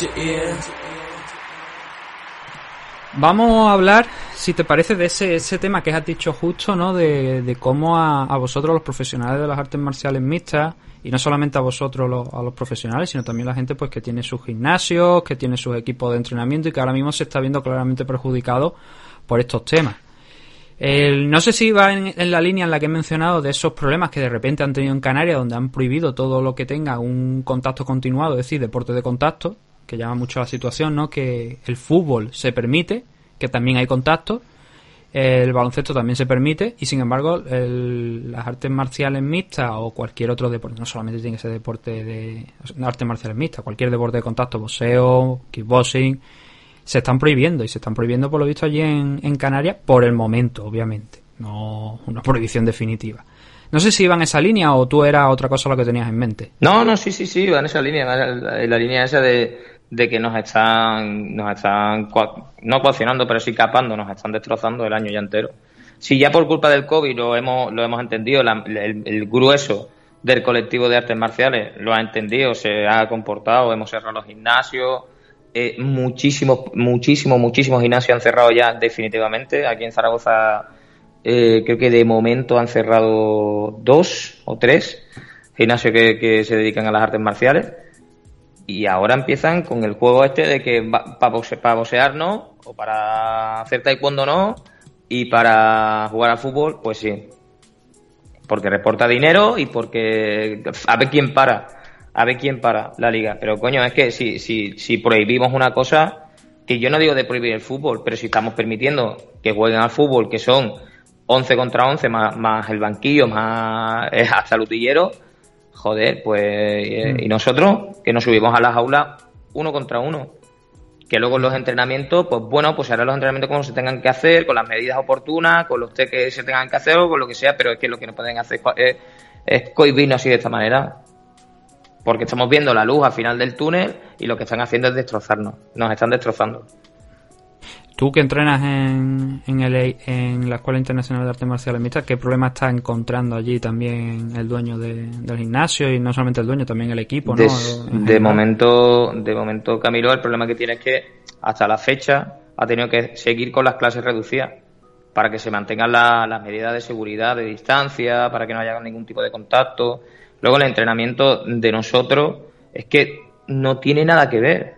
Your ear? Vamos a hablar, si te parece, de ese, ese tema que has dicho justo, ¿no? De, de cómo a, a, vosotros, los profesionales de las artes marciales mixtas, y no solamente a vosotros, los, a los profesionales, sino también a la gente pues que tiene sus gimnasios, que tiene sus equipos de entrenamiento y que ahora mismo se está viendo claramente perjudicado por estos temas. No sé si va en, en, la línea en la que he mencionado de esos problemas que de repente han tenido en Canarias, donde han prohibido todo lo que tenga un contacto continuado, es decir, deporte de contacto, que llama mucho la situación, ¿no? Que el fútbol se permite, que también hay contacto, el baloncesto también se permite, y sin embargo, el, las artes marciales mixtas o cualquier otro deporte, no solamente tiene que ser deporte de artes marciales mixtas, cualquier deporte de contacto, boxeo, kickboxing, se están prohibiendo y se están prohibiendo por lo visto allí en, en Canarias por el momento, obviamente, no una prohibición definitiva. No sé si iba en esa línea o tú era otra cosa lo que tenías en mente. No, no, sí, sí, sí, va en esa línea, en la línea esa de, de que nos están, nos están, no coaccionando, pero sí capando, nos están destrozando el año ya entero. Si ya por culpa del COVID lo hemos, lo hemos entendido, la, el grueso del colectivo de artes marciales lo ha entendido, se ha comportado, hemos cerrado los gimnasios, eh, muchísimos, muchísimos, muchísimos gimnasios han cerrado ya definitivamente. Aquí en Zaragoza eh, creo que de momento han cerrado dos o tres gimnasios que, se dedican a las artes marciales. Y ahora empiezan con el juego este de que para boxe, boxear no, o para hacer taekwondo no, y para jugar al fútbol, pues sí. Porque reporta dinero y porque a ver quién para a ver quién para la liga. Pero coño, es que si, si, si prohibimos una cosa, que yo no digo de prohibir el fútbol, pero si estamos permitiendo que jueguen al fútbol, que son 11 contra 11, más, más el banquillo, más hasta el utillero, joder, pues. Eh, y nosotros, que nos subimos a las aulas uno contra uno. Que luego los entrenamientos, pues bueno, pues hará los entrenamientos como se tengan que hacer, con las medidas oportunas, con los test que se tengan que hacer o con lo que sea, pero es que lo que no pueden hacer es, es cohibirnos así de esta manera porque estamos viendo la luz al final del túnel y lo que están haciendo es destrozarnos, nos están destrozando. Tú que entrenas en, en, el, en la Escuela Internacional de Artes Marciales Mixtas, ¿qué problema está encontrando allí también el dueño de, del gimnasio y no solamente el dueño, también el equipo? ¿no? De, de momento, de momento, Camilo, el problema que tiene es que hasta la fecha ha tenido que seguir con las clases reducidas para que se mantengan la, las medidas de seguridad, de distancia, para que no haya ningún tipo de contacto. Luego el entrenamiento de nosotros es que no tiene nada que ver.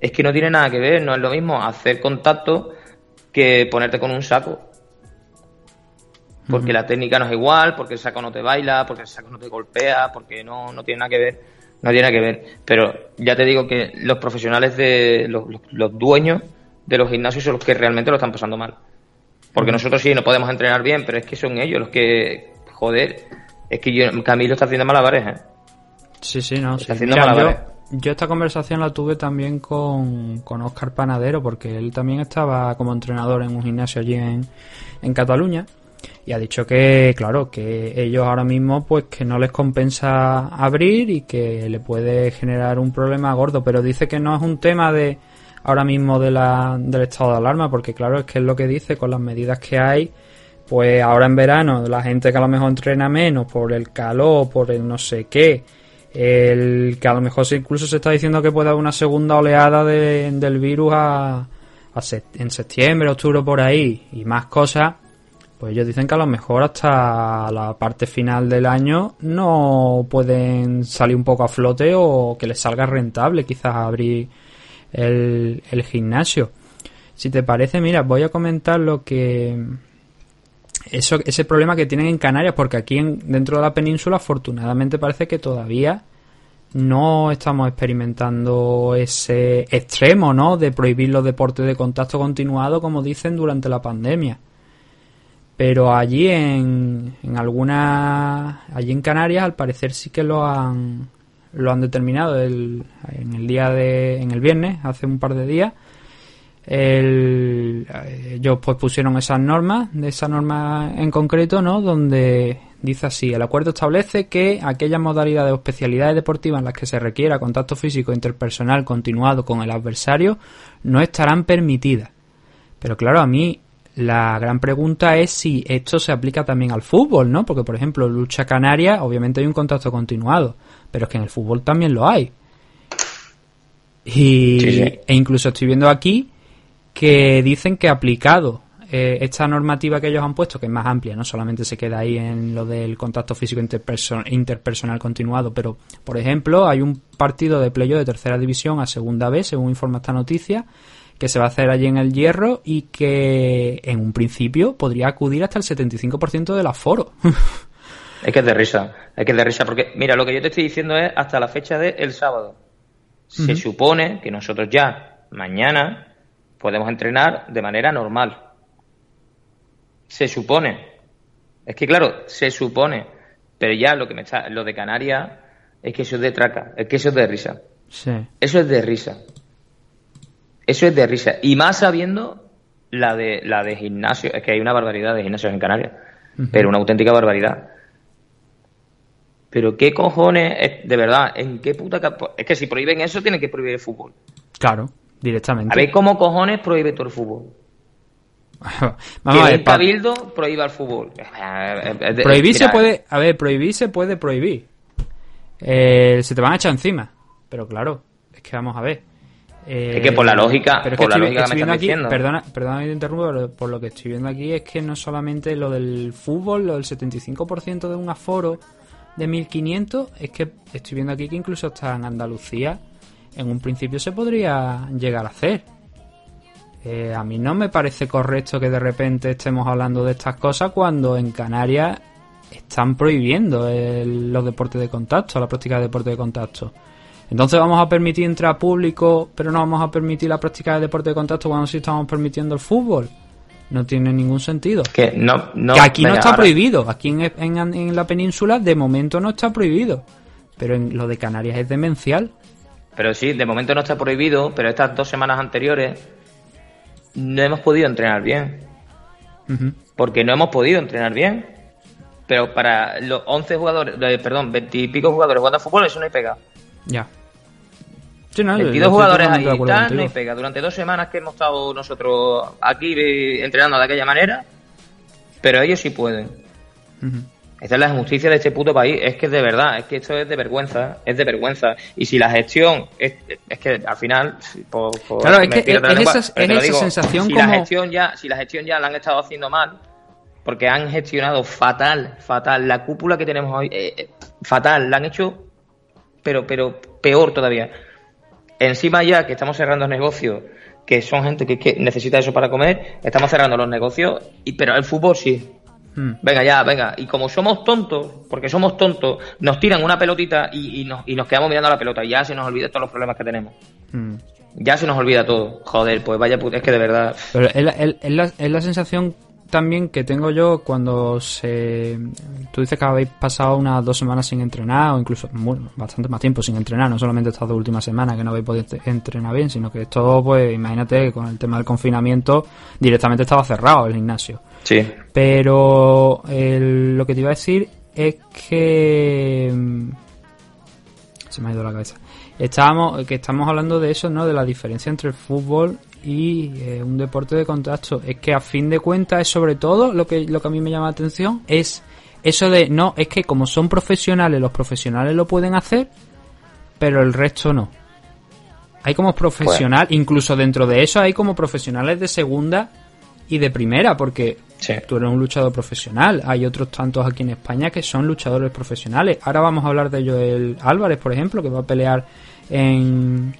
Es que no tiene nada que ver, no es lo mismo hacer contacto que ponerte con un saco. Porque uh -huh. la técnica no es igual, porque el saco no te baila, porque el saco no te golpea, porque no, no tiene nada que ver. No tiene nada que ver. Pero ya te digo que los profesionales de los, los, los dueños de los gimnasios son los que realmente lo están pasando mal. Porque nosotros sí no podemos entrenar bien, pero es que son ellos los que, joder, es que yo, Camilo está haciendo malabares, ¿eh? Sí, sí, no. Está sí. haciendo Mira, malabares. Yo, yo, esta conversación la tuve también con, con Oscar Panadero, porque él también estaba como entrenador en un gimnasio allí en, en Cataluña. Y ha dicho que, claro, que ellos ahora mismo, pues que no les compensa abrir y que le puede generar un problema gordo. Pero dice que no es un tema de ahora mismo de la, del estado de alarma, porque claro, es que es lo que dice con las medidas que hay pues ahora en verano la gente que a lo mejor entrena menos por el calor, por el no sé qué, el que a lo mejor incluso se está diciendo que puede haber una segunda oleada de, del virus a, en septiembre, octubre por ahí y más cosas, pues ellos dicen que a lo mejor hasta la parte final del año no pueden salir un poco a flote o que les salga rentable quizás abrir el, el gimnasio. Si te parece, mira, voy a comentar lo que eso, ese problema que tienen en Canarias, porque aquí en, dentro de la península afortunadamente parece que todavía no estamos experimentando ese extremo, ¿no? De prohibir los deportes de contacto continuado, como dicen, durante la pandemia. Pero allí en, en alguna allí en Canarias al parecer sí que lo han lo han determinado el, en el día de en el viernes hace un par de días el, ellos pues pusieron esas normas de esa norma en concreto no donde dice así el acuerdo establece que aquellas modalidades o especialidades deportivas en las que se requiera contacto físico interpersonal continuado con el adversario no estarán permitidas pero claro a mí la gran pregunta es si esto se aplica también al fútbol, ¿no? Porque, por ejemplo, lucha canaria, obviamente hay un contacto continuado, pero es que en el fútbol también lo hay. Y, Sí, sí. E incluso estoy viendo aquí que dicen que aplicado eh, esta normativa que ellos han puesto, que es más amplia, no solamente se queda ahí en lo del contacto físico interperso- interpersonal continuado, pero, por ejemplo, hay un partido de playoff de tercera división a segunda vez, según informa esta noticia, que se va a hacer allí en el Hierro y que en un principio podría acudir hasta el 75% del aforo. Es que es de risa, es que es de risa, porque mira, lo que yo te estoy diciendo es hasta la fecha del sábado. Se supone que nosotros ya, mañana, podemos entrenar de manera normal. Se supone. Es que claro, se supone. Pero ya lo que me está, lo de Canarias, es que eso es de traca, es que eso es de risa. sí. Eso es de risa. Eso es de risa. Y más sabiendo la de, la de gimnasio. Es que hay una barbaridad de gimnasios en Canarias. Pero una auténtica barbaridad. Pero qué cojones, es- de verdad, en qué puta... Es que si prohíben eso, tienen que prohibir el fútbol. Claro, directamente. A ver cómo cojones prohíbe todo el fútbol. Vamos que a ver, pa- cabildo prohíba el fútbol. Eh, prohibir se puede, a ver, prohibir se puede prohibir. Eh, se te van a echar encima. Pero claro, es que vamos a ver. Eh, Es que por la lógica- pero es por que la estoy- lógica que estoy me viendo estás aquí. Perdona, perdona que te interrumpa, pero por lo que estoy viendo aquí es que no solamente lo del fútbol, lo del 75% de un aforo de 1500, es que estoy viendo aquí que incluso hasta en Andalucía en un principio se podría llegar a hacer. Eh, a mí no me parece correcto que de repente estemos hablando de estas cosas cuando en Canarias están prohibiendo el- los deportes de contacto, la práctica de deportes de contacto. Entonces vamos a permitir entrar público, pero no vamos a permitir la práctica de deporte de contacto cuando sí estamos permitiendo el fútbol. No tiene ningún sentido. Que no, no, que aquí no está ahora- prohibido. Aquí en, en- en la península de momento no está prohibido. Pero en lo de Canarias es demencial. Pero sí, de momento no está prohibido, pero estas dos semanas anteriores no hemos podido entrenar bien. Porque no hemos podido entrenar bien. Pero para los 11 jugadores, eh, perdón, 20 y pico jugadores jugando a fútbol, eso no hay pega. Ya. Sí, no, yo- yo 22 estoy jugadores ahí, contigo. no hay pega. Durante dos semanas que hemos estado nosotros aquí eh, entrenando de aquella manera, pero ellos sí pueden. Ujú. Esta es la injusticia de este puto país. Es que de verdad, es que esto es de vergüenza, es de vergüenza. Y si la gestión, es, es que al final, por, por- Claro, es que es- es esa- es sensación si como- la gestión ya, si la gestión ya la han estado haciendo mal, porque han gestionado fatal, fatal la cúpula que tenemos hoy, eh, eh, fatal, la han hecho, pero, pero peor todavía. Encima ya que estamos cerrando negocios, que son gente que, que necesita eso para comer, estamos cerrando los negocios, y pero el fútbol sí. Mm. Venga, ya, venga. Y como somos tontos, porque somos tontos, nos tiran una pelotita y, y nos, y nos quedamos mirando la pelota. Y ya se nos olvida todos los problemas que tenemos. Mm. Ya se nos olvida todo. Joder, pues vaya puta, es que de verdad. Pero es la, es la- es la sensación también que tengo yo cuando se... Tú dices que habéis pasado unas dos semanas sin entrenar, o incluso bueno, bastante más tiempo sin entrenar, no solamente estas dos últimas semanas que no habéis podido entrenar bien, sino que esto, pues imagínate, que con el tema del confinamiento directamente estaba cerrado el gimnasio. Sí. Pero el- lo que te iba a decir es que... Se me ha ido la cabeza. Estábamos, que estamos hablando de eso, ¿no? De la diferencia entre el fútbol y eh, un deporte de contacto. Es que a fin de cuentas es sobre todo lo que, lo que a mí me llama la atención es eso de, no, es que como son profesionales, los profesionales lo pueden hacer, pero el resto no. Hay como profesional, incluso dentro de eso hay como profesionales de segunda y de primera, porque Sí. tú eres un luchador profesional. Hay otros tantos aquí en España que son luchadores profesionales. Ahora vamos a hablar de Joel Álvarez, por ejemplo, que va a pelear en.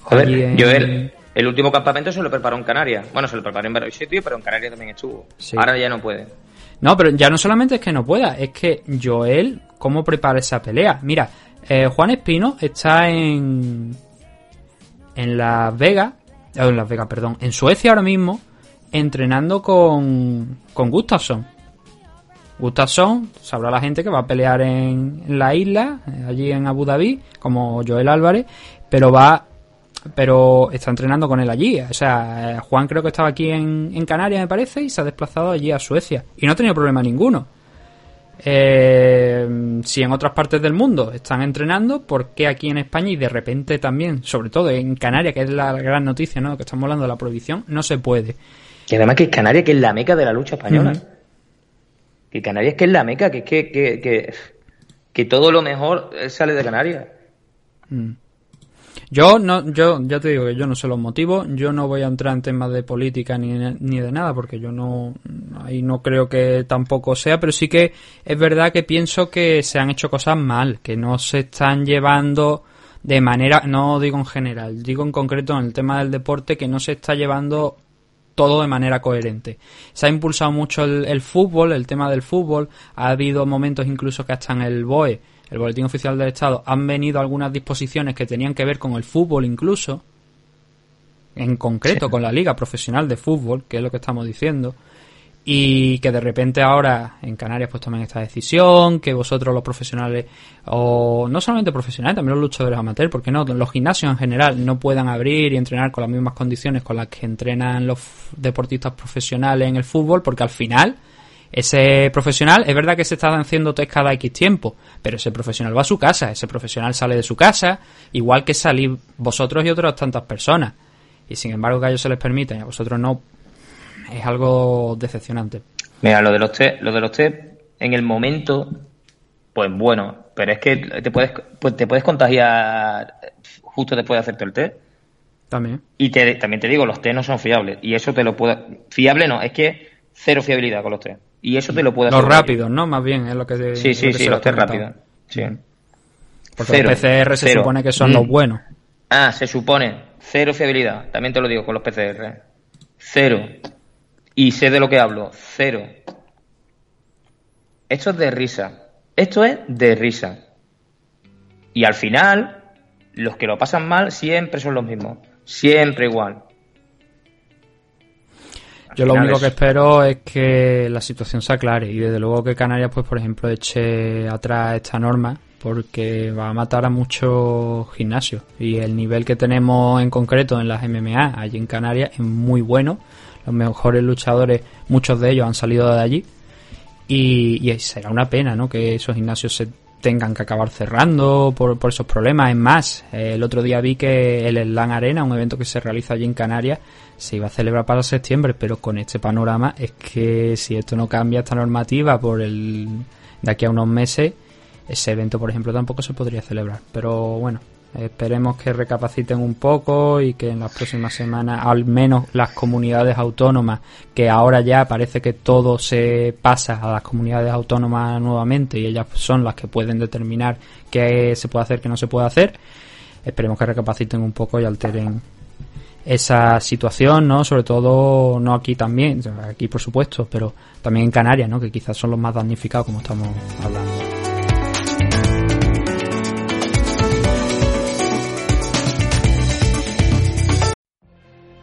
Joder, en- Joel, el último campamento se lo preparó en Canarias. Bueno, se lo preparó en varios sitios, pero en Canarias también estuvo. Sí. Ahora ya no puede. No, pero ya no solamente es que no pueda, es que Joel, ¿cómo prepara esa pelea? Mira, eh, Juan Espino está en. En Las Vegas. eh, en Las Vegas, perdón. En Suecia ahora mismo. entrenando con, con Gustafsson. Gustafsson, sabrá la gente que va a pelear en, en la isla, eh, allí en Abu Dhabi, como Joel Álvarez, pero va pero está entrenando con él allí. O sea, eh, Juan creo que estaba aquí en, en Canarias, me parece, y se ha desplazado allí a Suecia. Y no ha tenido problema ninguno. Eh, si en otras partes del mundo están entrenando, ¿por qué aquí en España y de repente también, sobre todo en Canarias, que es la gran noticia, ¿no? Que estamos hablando de la prohibición, no se puede. Y además que Canarias, que es la meca de la lucha española. Que Canarias que es la meca, que es que, que, que, que todo lo mejor sale de Canarias. Mm. Yo no, yo ya te digo que yo no sé los motivos, yo no voy a entrar en temas de política ni, ni de nada, porque yo no, ahí no creo que tampoco sea, pero sí que es verdad que pienso que se han hecho cosas mal, que no se están llevando de manera, no digo en general, digo en concreto en el tema del deporte, que no se está llevando todo de manera coherente. Se ha impulsado mucho el, el fútbol, el tema del fútbol, ha habido momentos incluso que hasta en el BOE el Boletín Oficial del Estado, han venido algunas disposiciones que tenían que ver con el fútbol incluso, en concreto con la Liga Profesional de Fútbol, que es lo que estamos diciendo, y que de repente ahora en Canarias pues tomen esta decisión, que vosotros los profesionales, o no solamente profesionales, también los luchadores amateurs, porque no, los gimnasios en general no puedan abrir y entrenar con las mismas condiciones con las que entrenan los deportistas profesionales en el fútbol, porque al final ese profesional, es verdad que se está haciendo test cada X tiempo, pero ese profesional va a su casa, ese profesional sale de su casa, igual que salís vosotros y otras tantas personas. Y sin embargo que a ellos se les permite y a vosotros no, es algo decepcionante. Mira, lo de los test, lo de los test en el momento, pues bueno, pero es que te puedes, pues te puedes contagiar justo después de hacerte el test. También. Y te, también te digo, los test no son fiables. Y eso te lo puedo... Fiable no, es que cero fiabilidad con los test. Y eso te lo puedo Los rápidos, ¿no? Más bien, es lo que. Sí, sí, sí, los test rápidos. Sí. Porque cero, los PCR se cero. supone que son mm. los buenos. Ah, se supone. Cero fiabilidad. También te lo digo con los PCR. Cero. Y sé de lo que hablo. Cero. Esto es de risa. Esto es de risa. Y al final, los que lo pasan mal siempre son los mismos. Siempre igual. Yo lo único que espero es que la situación se aclare y desde luego que Canarias, pues por ejemplo, eche atrás esta norma porque va a matar a muchos gimnasios y el nivel que tenemos en concreto en las MMA allí en Canarias es muy bueno. Los mejores luchadores, muchos de ellos han salido de allí y, y será una pena, ¿no? Que esos gimnasios se tengan que acabar cerrando por, por esos problemas. Es más, el otro día vi que el Slam Arena, un evento que se realiza allí en Canarias, se iba a celebrar para septiembre, pero con este panorama es que si esto no cambia esta normativa por el de aquí a unos meses, ese evento, por ejemplo, tampoco se podría celebrar. Pero bueno, esperemos que recapaciten un poco y que en las próximas semanas, al menos las comunidades autónomas, que ahora ya parece que todo se pasa a las comunidades autónomas nuevamente y ellas son las que pueden determinar qué se puede hacer, qué no se puede hacer, esperemos que recapaciten un poco y alteren esa situación, ¿no? Sobre todo, no aquí también, aquí por supuesto, pero también en Canarias, ¿no? Que quizás son los más damnificados como estamos hablando.